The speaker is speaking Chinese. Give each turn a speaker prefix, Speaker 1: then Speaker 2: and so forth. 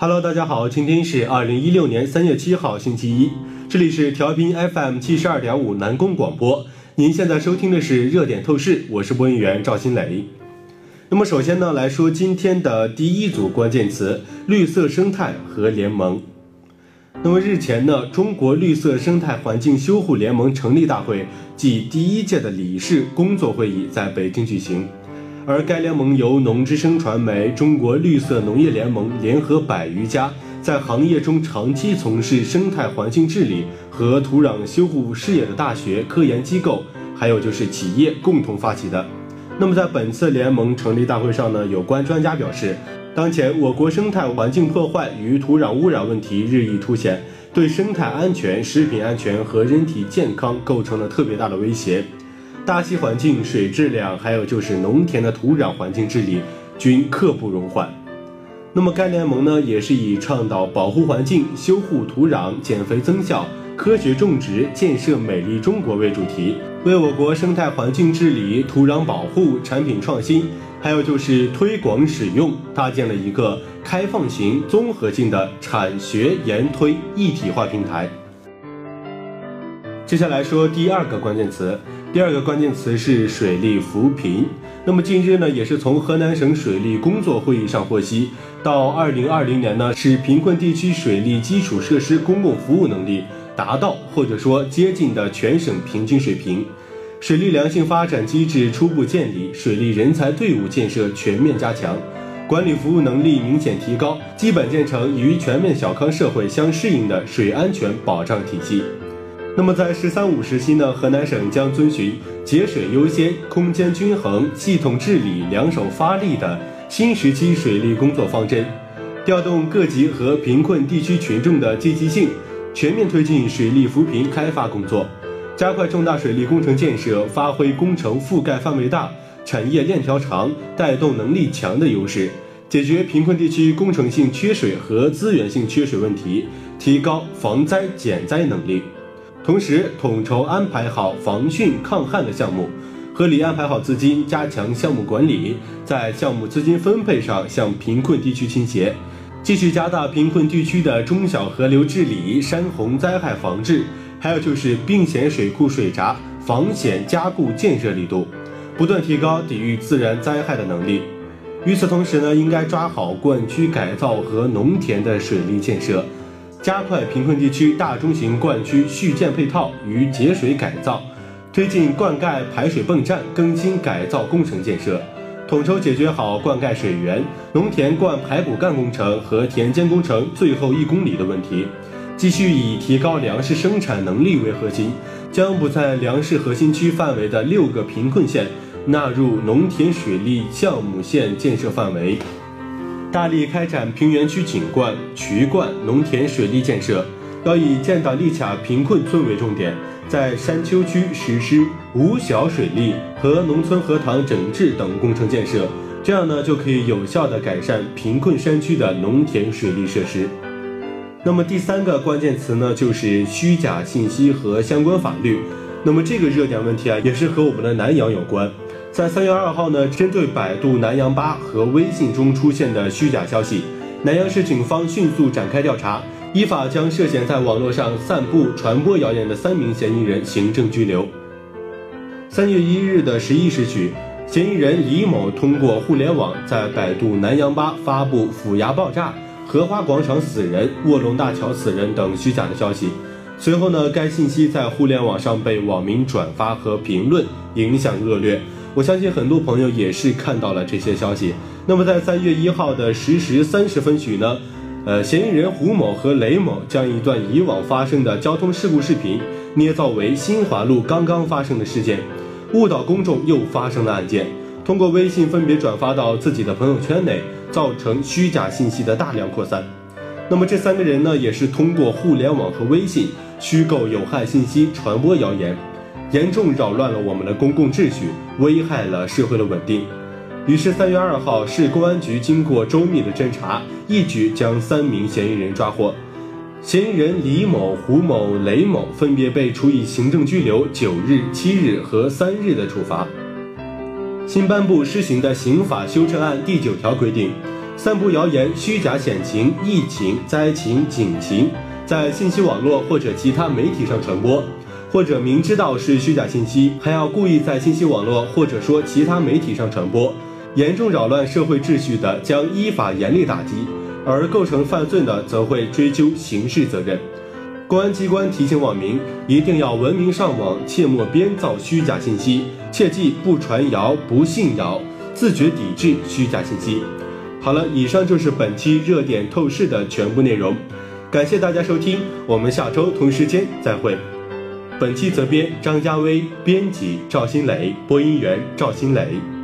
Speaker 1: Hello，大家好，今天是二零一六年三月七号，星期一，这里是调频 FM 七十二点五南宫广播。您现在收听的是热点透视，我是播音员赵新磊。那么首先呢，来说今天的第一组关键词：绿色生态和联盟。那么日前呢，中国绿色生态环境修护联盟成立大会暨第一届的理事工作会议在北京举行。而该联盟由农之声传媒、中国绿色农业联盟联合百余家在行业中长期从事生态环境治理和土壤修复事业的大学、科研机构，还有就是企业共同发起的。那么在本次联盟成立大会上呢，有关专家表示，当前我国生态环境破坏与土壤污染问题日益凸显，对生态安全、食品安全和人体健康构成了特别大的威胁。大气环境、水质量，还有就是农田的土壤环境治理，均刻不容缓。那么该联盟呢，也是以倡导保护环境、修护土壤、减肥增效、科学种植、建设美丽中国为主题，为我国生态环境治理、土壤保护、产品创新，还有就是推广使用，搭建了一个开放型、综合性的产学研推一体化平台。接下来说第二个关键词。第二个关键词是水利扶贫。那么近日呢，也是从河南省水利工作会议上获悉，到二零二零年呢，使贫困地区水利基础设施公共服务能力达到或者说接近的全省平均水平，水利良性发展机制初步建立，水利人才队伍建设全面加强，管理服务能力明显提高，基本建成与全面小康社会相适应的水安全保障体系。那么在“十三五”时期呢，河南省将遵循节水优先、空间均衡、系统治理两手发力的新时期水利工作方针，调动各级和贫困地区群众的积极性，全面推进水利扶贫开发工作，加快重大水利工程建设，发挥工程覆盖范围大、产业链条长、带动能力强的优势，解决贫困地区工程性缺水和资源性缺水问题，提高防灾减灾能力。同时，统筹安排好防汛抗旱的项目，合理安排好资金，加强项目管理，在项目资金分配上向贫困地区倾斜，继续加大贫困地区的中小河流治理、山洪灾害防治，还有就是并险水库水闸防险加固建设力度，不断提高抵御自然灾害的能力。与此同时呢，应该抓好灌区改造和农田的水利建设。加快贫困地区大中型灌区续建配套与节水改造，推进灌溉排水泵站更新改造工程建设，统筹解决好灌溉水源、农田灌排骨干工程和田间工程最后一公里的问题。继续以提高粮食生产能力为核心，将不在粮食核心区范围的六个贫困县纳入农田水利项目线建设范围。大力开展平原区景观、渠灌、农田水利建设，要以建档立卡贫困村为重点，在山丘区实施五小水利和农村河塘整治等工程建设，这样呢就可以有效的改善贫困山区的农田水利设施。那么第三个关键词呢，就是虚假信息和相关法律。那么这个热点问题啊，也是和我们的南阳有关。在三月二号呢，针对百度南阳吧和微信中出现的虚假消息，南阳市警方迅速展开调查，依法将涉嫌在网络上散布、传播谣言的三名嫌疑人行政拘留。三月一日的十一时许，嫌疑人李某通过互联网在百度南阳吧发布“府衙爆炸”“荷花广场死人”“卧龙大桥死人”等虚假的消息。随后呢，该信息在互联网上被网民转发和评论，影响恶劣。我相信很多朋友也是看到了这些消息。那么在三月一号的十时三十分许呢，呃，嫌疑人胡某和雷某将一段以往发生的交通事故视频捏造为新华路刚刚发生的事件，误导公众又发生了案件。通过微信分别转发到自己的朋友圈内，造成虚假信息的大量扩散。那么这三个人呢，也是通过互联网和微信虚构有害信息，传播谣言。严重扰乱了我们的公共秩序，危害了社会的稳定。于是，三月二号，市公安局经过周密的侦查，一举将三名嫌疑人抓获。嫌疑人李某、胡某、雷某分别被处以行政拘留九日、七日和三日的处罚。新颁布施行的刑法修正案第九条规定，散布谣言、虚假险情、疫情、灾情、警情，在信息网络或者其他媒体上传播，或者明知道是虚假信息，还要故意在信息网络或者说其他媒体上传播，严重扰乱社会秩序的，将依法严厉打击；而构成犯罪的，则会追究刑事责任。公安机关提醒网民，一定要文明上网，切莫编造虚假信息，切记不传谣、不信谣，自觉抵制虚假信息。好了，以上就是本期热点透视的全部内容，感谢大家收听，我们下周同时间再会。本期责编张家威，编辑赵新磊，播音员赵新磊。